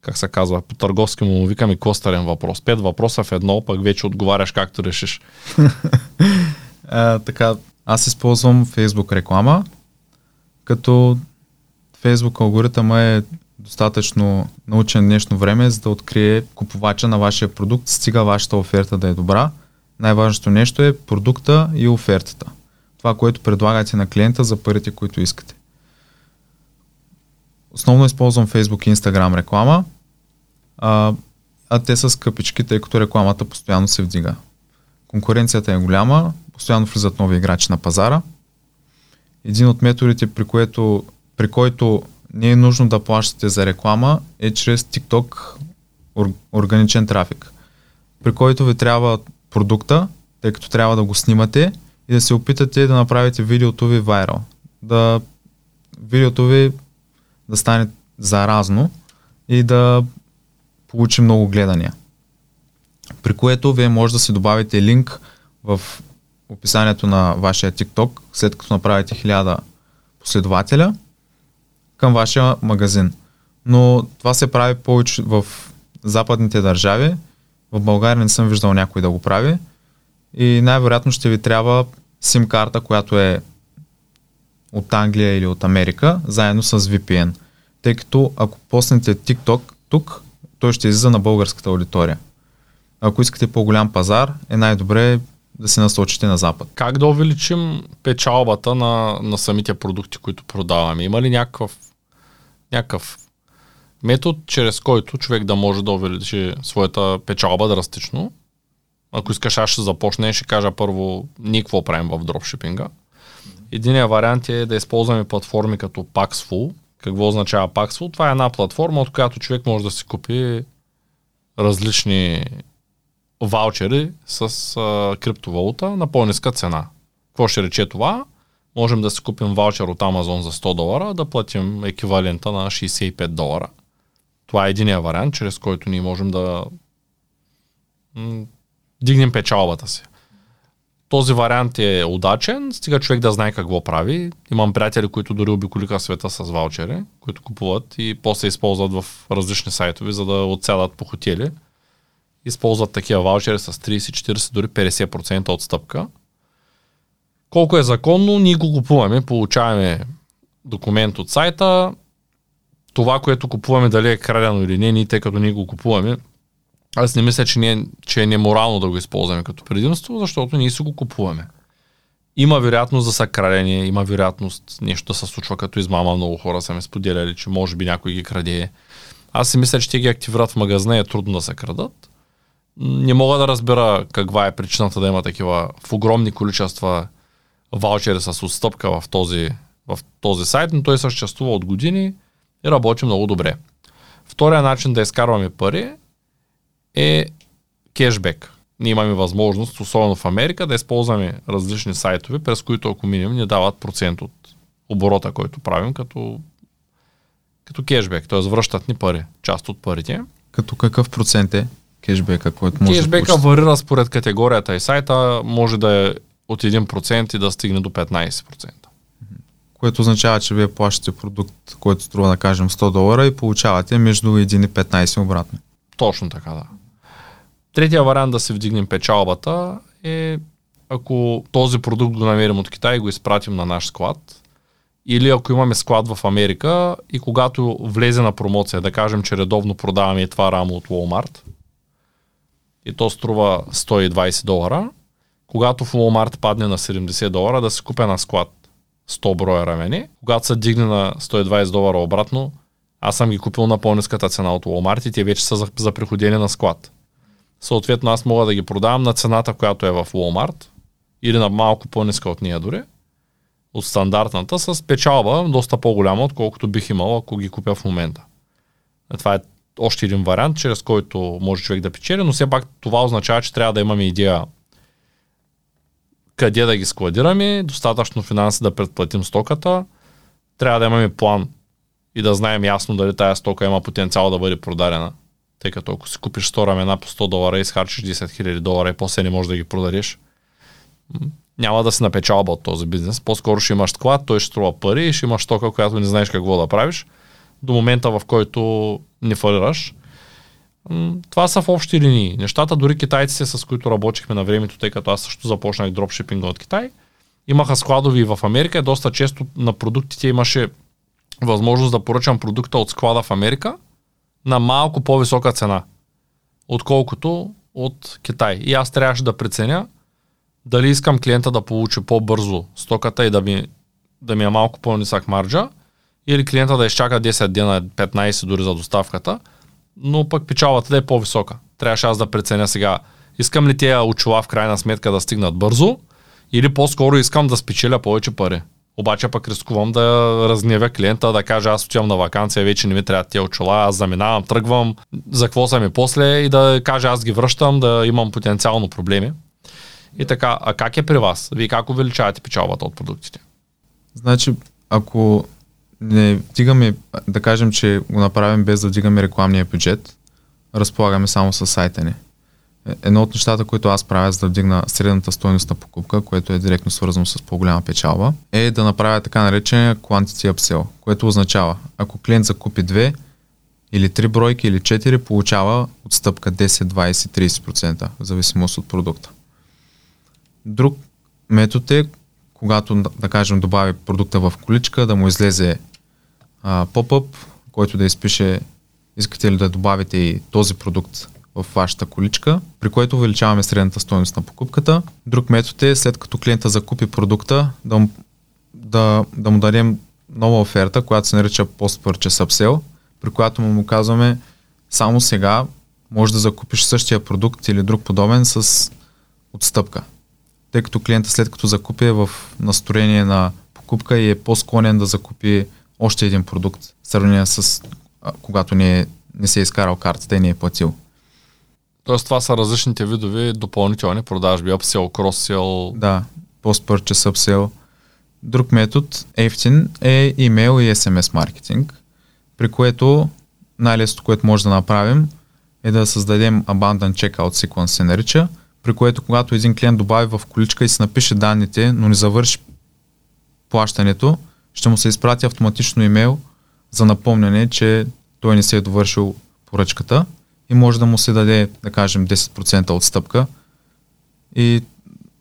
как се казва, по търговски му викаме костарен въпрос. Пет въпроса в едно, пък вече отговаряш както решиш. а, така, аз използвам Facebook реклама, като Facebook алгоритъма е достатъчно научен днешно време, за да открие купувача на вашия продукт, стига вашата оферта да е добра. Най-важното нещо е продукта и офертата. Това, което предлагате на клиента за парите, които искате. Основно използвам Facebook и Instagram реклама, а, а те са скъпички, тъй като рекламата постоянно се вдига. Конкуренцията е голяма, постоянно влизат нови играчи на пазара. Един от методите, при, което, при който не е нужно да плащате за реклама, е чрез TikTok органичен трафик, при който ви трябва продукта, тъй като трябва да го снимате и да се опитате да направите видеото ви вайрал. Да видеото ви да стане заразно и да получи много гледания. При което вие може да си добавите линк в описанието на вашия TikTok, след като направите 1000 последователя, към вашия магазин. Но това се прави повече в западните държави. В България не съм виждал някой да го прави. И най-вероятно ще ви трябва SIM карта, която е от Англия или от Америка, заедно с VPN. Тъй като ако поснете TikTok тук, той ще излиза на българската аудитория. Ако искате по-голям пазар, е най-добре да се насочите на Запад. Как да увеличим печалбата на, на самите продукти, които продаваме? Има ли някакъв, някакъв метод, чрез който човек да може да увеличи своята печалба драстично? Ако искаш, аз ще започна и ще кажа първо ние какво правим в дропшипинга. Единият вариант е да използваме платформи като Paxful. Какво означава Paxful? Това е една платформа, от която човек може да си купи различни ваучери с а, криптовалута на по-ниска цена. Какво ще рече това? Можем да си купим ваучер от Amazon за 100 долара, да платим еквивалента на 65 долара. Това е единия вариант, чрез който ние можем да м- дигнем печалбата си. Този вариант е удачен, стига човек да знае какво прави. Имам приятели, които дори обиколиха света с ваучери, които купуват и после използват в различни сайтове, за да отсядат по хотели използват такива ваучери с 30, 40, дори 50% отстъпка. Колко е законно, ние го купуваме, получаваме документ от сайта, това, което купуваме, дали е крадено или не, ние тъй като ние го купуваме, аз не мисля, че, не, че е неморално да го използваме като предимство, защото ние си го купуваме. Има вероятност да са крадени, има вероятност нещо да се случва като измама. Много хора са ме споделяли, че може би някой ги краде. Аз си мисля, че те ги активират в магазина и е трудно да се крадат не мога да разбера каква е причината да има такива в огромни количества ваучери с отстъпка в този, в този сайт, но той съществува от години и работи много добре. Втория начин да изкарваме пари е кешбек. Ние имаме възможност, особено в Америка, да използваме различни сайтове, през които ако минем, ни дават процент от оборота, който правим, като, като кешбек, т.е. връщат ни пари, част от парите. Като какъв процент е? Кешбека, който може Кешбека да варира според категорията и сайта, може да е от 1% и да стигне до 15%. Което означава, че вие плащате продукт, който струва да кажем 100 долара и получавате между 1 и 15 обратно. Точно така, да. Третия вариант да се вдигнем печалбата е ако този продукт го намерим от Китай и го изпратим на наш склад, или ако имаме склад в Америка и когато влезе на промоция, да кажем, че редовно продаваме и това рамо от Walmart, и то струва 120 долара, когато в Walmart падне на 70 долара, да се купя на склад 100 броя рамени. Когато се дигне на 120 долара обратно, аз съм ги купил на по-низката цена от Walmart и те вече са за, за приходение на склад. Съответно, аз мога да ги продавам на цената, която е в Walmart или на малко по-ниска от нея дори, от стандартната, с печалба доста по-голяма, отколкото бих имал, ако ги купя в момента. Това е още един вариант, чрез който може човек да печели, но все пак това означава, че трябва да имаме идея къде да ги складираме, достатъчно финанси да предплатим стоката, трябва да имаме план и да знаем ясно дали тая стока има потенциал да бъде продадена. Тъй като ако си купиш 100 рамена по 100 долара и изхарчиш 10 000 долара и после не можеш да ги продадеш, няма да си напечалба от този бизнес. По-скоро ще имаш склад, той ще струва пари и ще имаш стока, която не знаеш какво да правиш до момента, в който не фалираш. Това са в общи линии. Нещата, дори китайците, с които работихме на времето, тъй като аз също започнах дропшипинга от Китай, имаха складови в Америка. Доста често на продуктите имаше възможност да поръчам продукта от склада в Америка на малко по-висока цена, отколкото от Китай. И аз трябваше да преценя дали искам клиента да получи по-бързо стоката и да ми, да ми е малко по-нисък марджа, или клиента да изчака 10 дена, 15 дори за доставката, но пък печалата да е по-висока. Трябваше аз да преценя сега, искам ли тези очила в крайна сметка да стигнат бързо, или по-скоро искам да спечеля повече пари. Обаче пък рискувам да разневя клиента, да кажа аз отивам на вакансия, вече не ми трябва тези очила, аз заминавам, тръгвам, за какво са ми после и да кажа аз ги връщам, да имам потенциално проблеми. И така, а как е при вас? Вие как увеличавате печалбата от продуктите? Значи, ако не вдигаме, да кажем, че го направим без да вдигаме рекламния бюджет, разполагаме само с сайта ни. Е, едно от нещата, които аз правя за да вдигна средната стоеност на покупка, което е директно свързано с по-голяма печалба, е да направя така наречения quantity upsell, което означава, ако клиент закупи две или три бройки или четири, получава отстъпка 10, 20, 30%, в зависимост от продукта. Друг метод е, когато, да кажем, добави продукта в количка, да му излезе а, поп-ъп, който да изпише искате ли да добавите и този продукт в вашата количка, при което увеличаваме средната стоеност на покупката. Друг метод е след като клиента закупи продукта, да, му- да, да му дадем нова оферта, която се нарича Post-Purchase Upsell, при която му му казваме само сега може да закупиш същия продукт или друг подобен с отстъпка. Тъй като клиента след като закупи е в настроение на покупка и е по-склонен да закупи още един продукт, в сравнение с а, когато не, е, не се е изкарал картата и не е платил. Тоест това са различните видове допълнителни продажби, upsell, cross-sell. Да, post-purchase upsell. Друг метод, ефтин, е имейл и SMS маркетинг, при което най-лесното, което може да направим е да създадем Abandon Checkout Sequence се нарича, при което когато един клиент добави в количка и се напише данните, но не завърши плащането, ще му се изпрати автоматично имейл за напомняне, че той не се е довършил поръчката и може да му се даде, да кажем, 10% отстъпка. И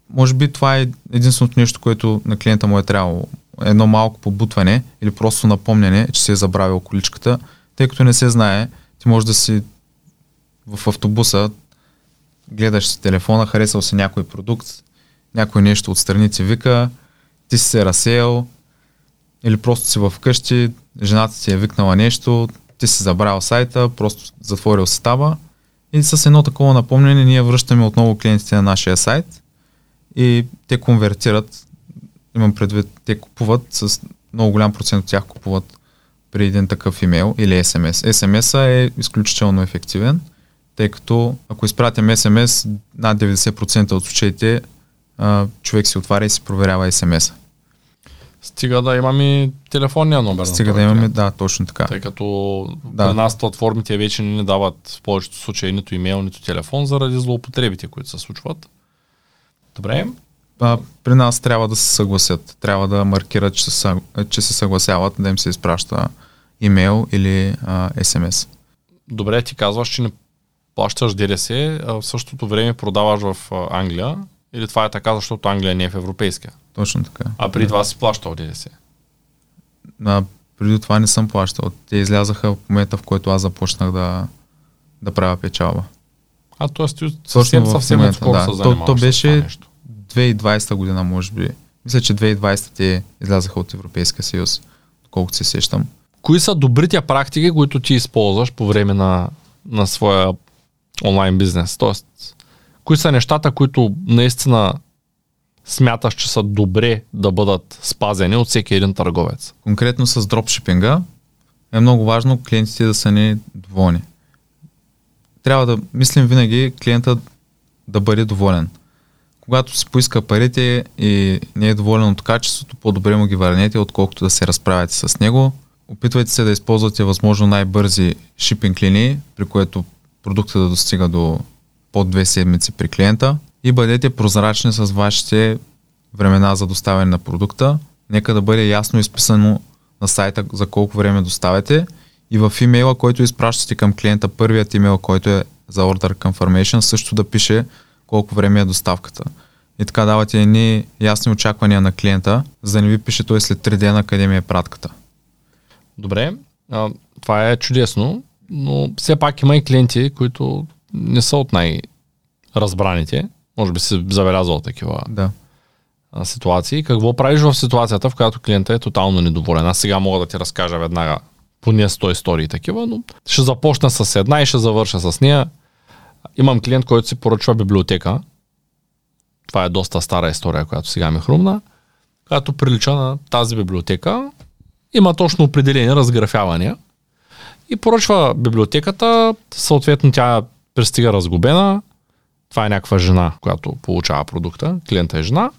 може би това е единственото нещо, което на клиента му е трябвало. Едно малко побутване или просто напомняне, че се е забравил количката, тъй като не се знае, ти може да си в автобуса, гледаш си телефона, харесал си някой продукт, някой нещо отстрани ти вика, ти си се разсеял, или просто си вкъщи, жената ти е викнала нещо, ти си забрал сайта, просто затворил си таба и с едно такова напомнение ние връщаме отново клиентите на нашия сайт и те конвертират, имам предвид, те купуват с много голям процент от тях купуват при един такъв имейл или SMS. SMS е изключително ефективен, тъй като ако изпратим SMS, над 90% от случаите а, човек си отваря и си проверява SMS-а. Стига да имаме телефонния номер. на Стига да имаме, да, точно така. Тъй като Да. при нас платформите вече не ни дават в повечето случаи нито имейл, нито телефон, заради злоупотребите, които се случват. Добре. а, при нас трябва да се съгласят. Трябва да маркират, че, са, че се съгласяват да им се изпраща имейл или а, SMS. Добре, ти казваш, че не плащаш ДДС, а в същото време продаваш в Англия. Или това е така, защото Англия не е в европейския. Точно така. А при това си плащал ДДС. А, преди това не съм плащал. Те излязаха в момента, в който аз започнах да, да правя печалба. А т.е. ти съвсем, съвсем момента, отскоро да. се То- то беше- това нещо. 2020 година, може би. Мисля, че 2020 те излязаха от Европейския съюз, колкото се сещам. Кои са добрите практики, които ти използваш по време на, на своя онлайн бизнес? Тоест, кои са нещата, които наистина смяташ, че са добре да бъдат спазени от всеки един търговец? Конкретно с дропшипинга е много важно клиентите да са ни доволни. Трябва да мислим винаги клиента да бъде доволен. Когато си поиска парите и не е доволен от качеството, по-добре му ги върнете, отколкото да се разправяте с него. Опитвайте се да използвате възможно най-бързи шипинг линии, при което продуктът да достига до под две седмици при клиента и бъдете прозрачни с вашите времена за доставяне на продукта. Нека да бъде ясно изписано на сайта за колко време доставяте и в имейла, който изпращате към клиента, първият имейл, който е за Order Confirmation, също да пише колко време е доставката. И така давате едни ясни очаквания на клиента, за да не ви пише той след 3 дена къде ми е пратката. Добре, а, това е чудесно, но все пак има и клиенти, които не са от най-разбраните. Може би си забелязал такива Да. ситуации. Какво правиш в ситуацията, в която клиента е тотално недоволен? Аз сега мога да ти разкажа веднага поне 100 истории такива, но ще започна с една и ще завърша с нея. Имам клиент, който си поръчва библиотека. Това е доста стара история, която сега ми хрумна. Която прилича на тази библиотека. Има точно определени разграфявания. И поръчва библиотеката, съответно тя пристига разгубена. Това е някаква жена, която получава продукта. Клиента е жена.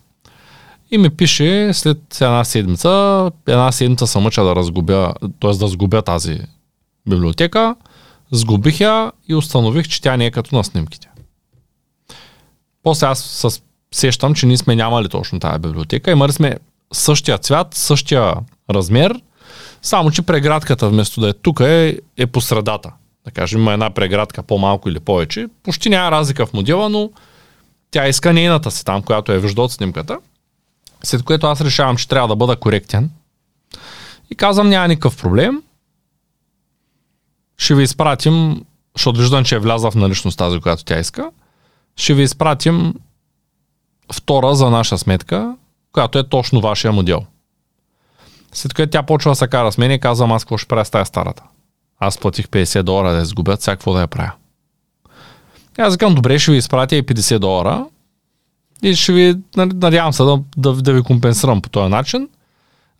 И ми пише след една седмица, една седмица се мъча да разгубя, т.е. да сгубя тази библиотека. Сгубих я и установих, че тя не е като на снимките. После аз сещам, че ние сме нямали точно тази библиотека. Имали сме същия цвят, същия размер, само че преградката вместо да е тук е, е по средата. Да кажем, има една преградка по-малко или повече. Почти няма разлика в модела, но тя иска нейната си там, която е вижда от снимката. След което аз решавам, че трябва да бъда коректен. И казвам, няма никакъв проблем. ще ви изпратим, защото виждам, че е влязла в наличност тази, която тя иска, ще ви изпратим втора за наша сметка, която е точно вашия модел. След което тя почва да се кара с мен и казвам аз какво ще правя с тази старата. Аз платих 50 долара да я сгубят, сега какво да я правя. И аз казвам, добре, ще ви изпратя и 50 долара и ще ви, нали, надявам се да, да, да ви компенсирам по този начин,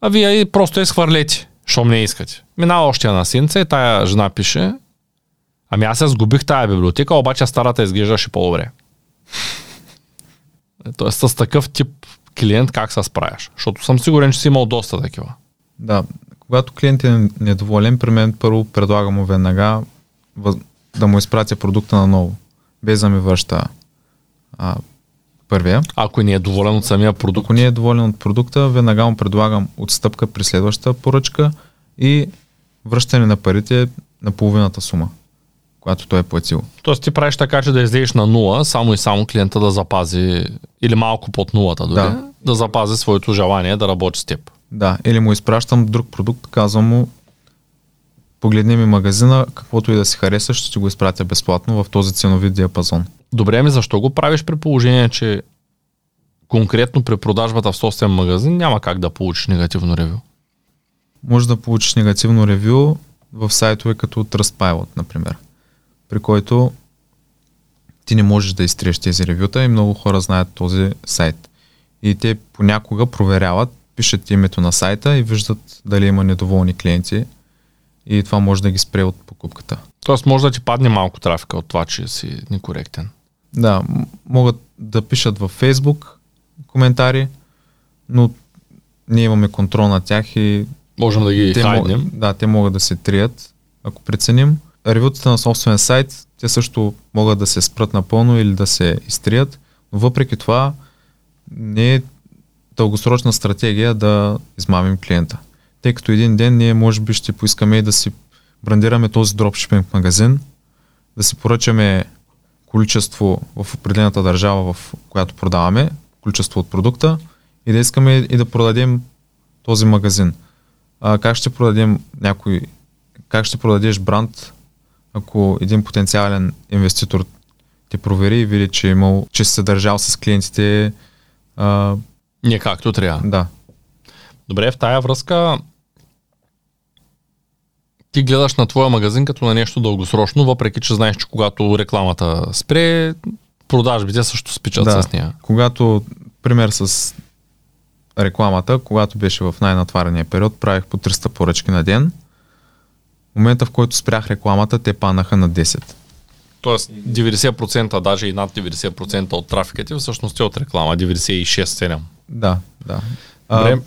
а вие просто я схвърлете, щом не искате. Минава още една синца и тая жена пише, ами аз я сгубих тая библиотека, обаче старата изглеждаше по-добре. Тоест с такъв тип клиент как се справяш? Защото съм сигурен, че си имал доста такива. Да, когато клиент е недоволен, при мен първо предлагам му веднага да му изпратя продукта на ново, без да ми връща а, първия. Ако не е доволен от самия продукт? Ако не е доволен от продукта, веднага му предлагам отстъпка при следващата поръчка и връщане на парите на половината сума, която той е платил. Тоест ти правиш така, че да излезеш на нула, само и само клиента да запази, или малко под нулата дори, да, да запази своето желание да работи с теб. Да, или му изпращам друг продукт, казвам му, погледни ми магазина, каквото и да си хареса, ще ти го изпратя безплатно в този ценови диапазон. Добре, ми защо го правиш при положение, че конкретно при продажбата в собствен магазин няма как да получиш негативно ревю? Може да получиш негативно ревю в сайтове като Trustpilot, например, при който ти не можеш да изтриеш тези ревюта и много хора знаят този сайт. И те понякога проверяват, пишат името на сайта и виждат дали има недоволни клиенти и това може да ги спре от покупката. Тоест може да ти падне малко трафика от това, че си некоректен. Да, могат да пишат във Facebook коментари, но ние имаме контрол на тях и Можем да ги те хайднем. Мог, да, те могат да се трият, ако преценим. Ревютата на собствен сайт, те също могат да се спрат напълно или да се изтрият, но въпреки това не е дългосрочна стратегия да измамим клиента. Тъй като един ден ние може би ще поискаме и да си брандираме този дропшипинг магазин, да си поръчаме количество в определената държава, в която продаваме, количество от продукта и да искаме и да продадем този магазин. А, как ще продадем някой, как ще продадеш бранд, ако един потенциален инвеститор те провери и види, че, е имал, че се държал с клиентите а, не както трябва. Да. Добре, в тая връзка ти гледаш на твоя магазин като на нещо дългосрочно, въпреки че знаеш, че когато рекламата спре, продажбите също спичат да. с нея. Когато, пример с рекламата, когато беше в най-натварения период, правих по 300 поръчки на ден. В момента, в който спрях рекламата, те панаха на 10. Тоест 90%, даже и над 90% от трафиката всъщност е от реклама, 96-7. Да, да. А,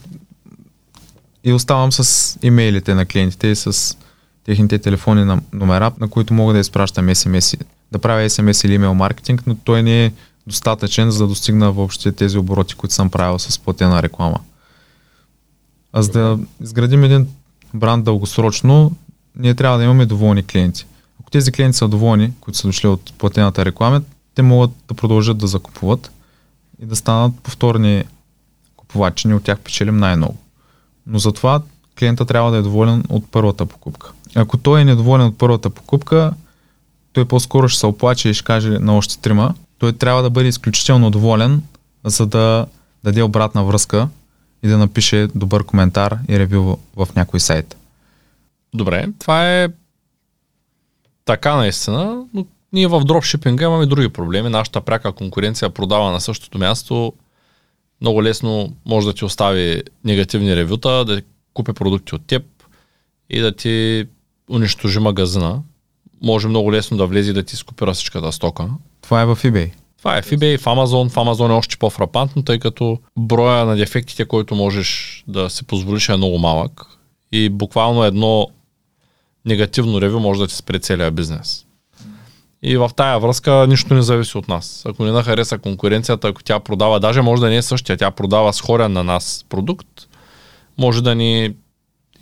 и оставам с имейлите на клиентите и с техните телефони на номера, на които мога да изпращам смс да правя смс или имейл маркетинг, но той не е достатъчен, за да достигна въобще тези обороти, които съм правил с платена реклама. А за да изградим един бранд дългосрочно, ние трябва да имаме доволни клиенти. Ако тези клиенти са доволни, които са дошли от платената реклама, те могат да продължат да закупуват и да станат повторни купувачи. Ние от тях печелим най-много. Но затова клиента трябва да е доволен от първата покупка. Ако той е недоволен от първата покупка, той по-скоро ще се оплаче и ще каже на още трима. Той трябва да бъде изключително доволен, за да даде обратна връзка и да напише добър коментар и ревю в, в някой сайт. Добре, това е така наистина, но ние в дропшипинга имаме други проблеми. Нашата пряка конкуренция продава на същото място. Много лесно може да ти остави негативни ревюта, да купи продукти от теб и да ти унищожи магазина. Може много лесно да влезе и да ти скопира всичката стока. Това е в eBay. Това е в eBay, в Amazon. В Amazon е още по-фрапантно, тъй като броя на дефектите, който можеш да си позволиш е много малък. И буквално едно негативно ревю може да ти спре целия бизнес. И в тая връзка нищо не зависи от нас. Ако не хареса конкуренцията, ако тя продава, даже може да не е същия, тя продава сходен на нас продукт, може да ни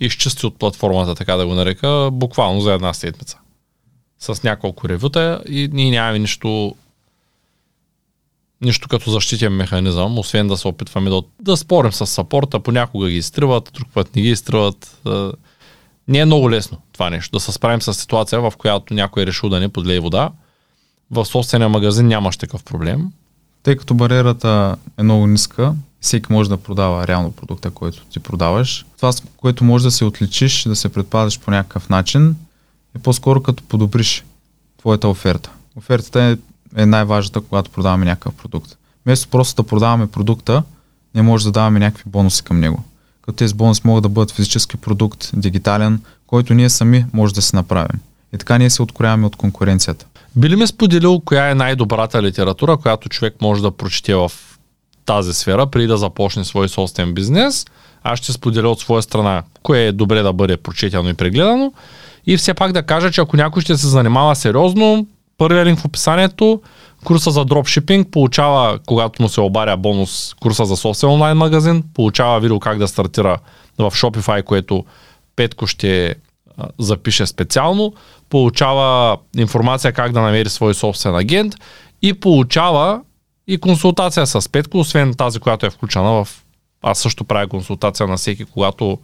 изчисти от платформата, така да го нарека, буквално за една седмица. С няколко ревюта и ние нямаме нищо нищо като защитен механизъм, освен да се опитваме да, да спорим с сапорта, понякога ги изтриват, друг път не ги изтриват Не е много лесно това нещо, да се справим с ситуация, в която някой е решил да не подлее вода. В собствения магазин нямаш такъв проблем. Тъй като бариерата е много ниска, всеки може да продава реално продукта, който ти продаваш. Това, с което може да се отличиш, да се предпазиш по някакъв начин, е по-скоро като подобриш твоята оферта. Офертата е, е най-важната, когато продаваме някакъв продукт. Вместо просто да продаваме продукта, не може да даваме някакви бонуси към него. Като тези бонуси могат да бъдат физически продукт, дигитален, който ние сами може да си направим. И така ние се открояваме от конкуренцията. Би ли ми споделил коя е най-добрата литература, която човек може да прочете в тази сфера, преди да започне свой собствен бизнес? Аз ще споделя от своя страна, кое е добре да бъде прочетено и прегледано. И все пак да кажа, че ако някой ще се занимава сериозно, първият линк в описанието, курса за дропшипинг, получава, когато му се обаря бонус, курса за собствен онлайн магазин, получава видео как да стартира в Shopify, което Петко ще запише специално, получава информация как да намери свой собствен агент и получава и консултация с Петко, освен тази, която е включена в... Аз също правя консултация на всеки, когато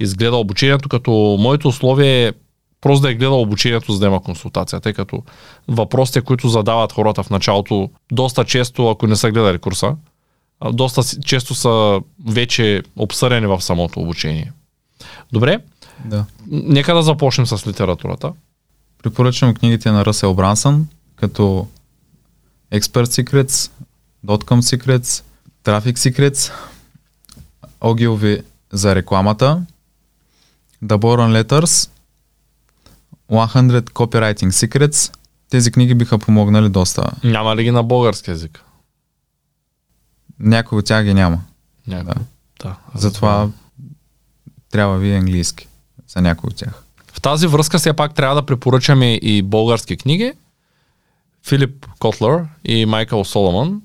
изгледа обучението, като моето условие е просто да е гледал обучението, за да има консултация, тъй като въпросите, които задават хората в началото, доста често, ако не са гледали курса, доста често са вече обсъдени в самото обучение. Добре, Да. нека да започнем с литературата. Препоръчвам книгите на Ръсел Брансън, като Expert Secrets, Dotcom Secrets, Traffic Secrets, Ogilvy за рекламата, The Boron Letters, 100 Copywriting Secrets. Тези книги биха помогнали доста. Няма ли ги на български язик? Някои от тях ги няма. Някой. Да. Да. Затова трябва ви английски за някои от тях. В тази връзка все пак трябва да препоръчаме и български книги. Филип Котлер и Майкъл Соломон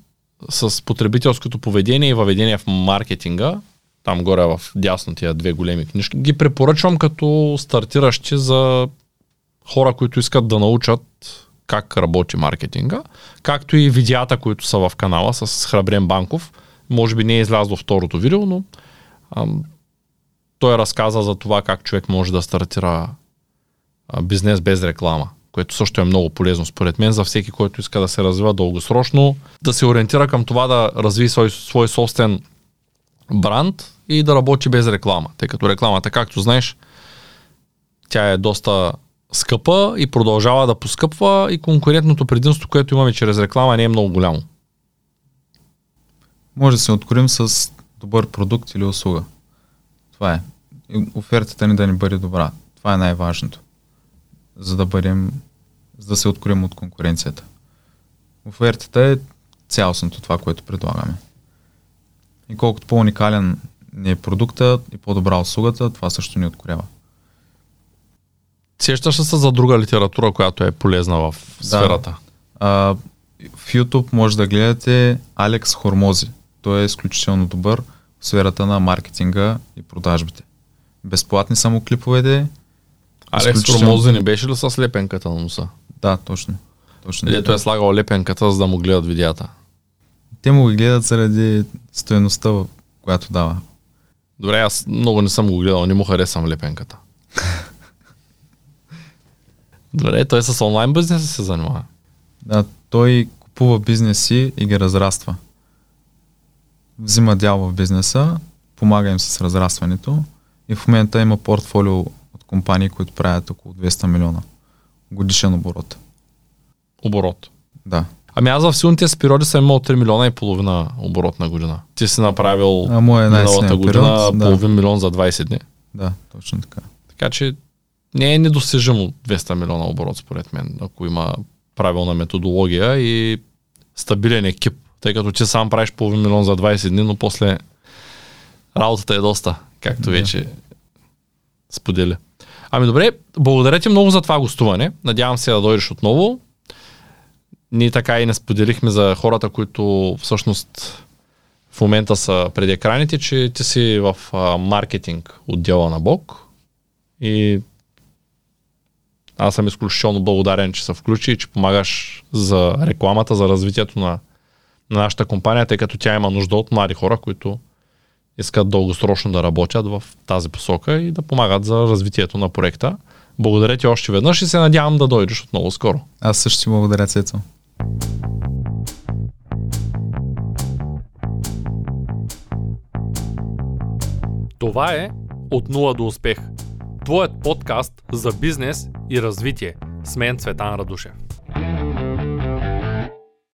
с потребителското поведение и въведение в маркетинга, там горе в дясно тия две големи книжки, ги препоръчвам като стартиращи за хора, които искат да научат как работи маркетинга, както и видеята, които са в канала с Храбрен Банков. Може би не е излязло второто видео, но ам, той разказа за това как човек може да стартира бизнес без реклама, което също е много полезно според мен за всеки, който иска да се развива дългосрочно, да се ориентира към това да разви свой, свой собствен бранд и да работи без реклама, тъй като рекламата, както знаеш, тя е доста скъпа и продължава да поскъпва и конкурентното предимство, което имаме чрез реклама не е много голямо. Може да се откроим с добър продукт или услуга. Това е. Офертата ни да ни бъде добра. Това е най-важното. За да бъдем, за да се откроим от конкуренцията. Офертата е цялостното това, което предлагаме. И колкото по-уникален ни е продукта и по-добра услугата, това също ни откорява. Сещаш ли се за друга литература, която е полезна в сферата? А, в YouTube може да гледате Алекс Хормози. Той е изключително добър в сферата на маркетинга и продажбите. Безплатни са му клиповете. Алекс изключително- Ромози не беше ли с лепенката на носа? Да, точно. точно Дето така. е слагал лепенката, за да му гледат видеята. Те му ги гледат заради стоеността, която дава. Добре, аз много не съм го гледал, не му харесвам лепенката. Добре, той с онлайн бизнеса се занимава. Да, той купува бизнеси и ги разраства. Взима дял в бизнеса, помага им с разрастването и в момента има портфолио от компании, които правят около 200 милиона годишен оборот. Оборот. Да. Ами аз в силните си периоди съм имал 3 милиона и половина оборот на година. Ти си направил А е миналата година период. Да, половин милион за 20 дни. да, точно така. Така че не е недостижимо 200 милиона оборот според мен, ако има правилна методология и стабилен екип. Тъй като ти сам правиш половин милион за 20 дни, но после работата е доста, както Да. вече споделя. Ами добре, благодаря ти много за това гостуване. Надявам се да дойдеш отново. Ние така и не споделихме за хората, които всъщност в момента са пред екраните, че ти си в маркетинг отдела на Бог и аз съм изключително благодарен, че се включи и че помагаш за рекламата, за развитието на, на нашата компания, тъй като тя има нужда от млади хора, които искат дългосрочно да работят в тази посока и да помагат за развитието на проекта. Благодаря ти още веднъж и се надявам да дойдеш отново скоро. Аз също ти благодаря, Цецо. Това е От нула до успех. Твоят подкаст за бизнес и развитие. С мен Цветан Радушев.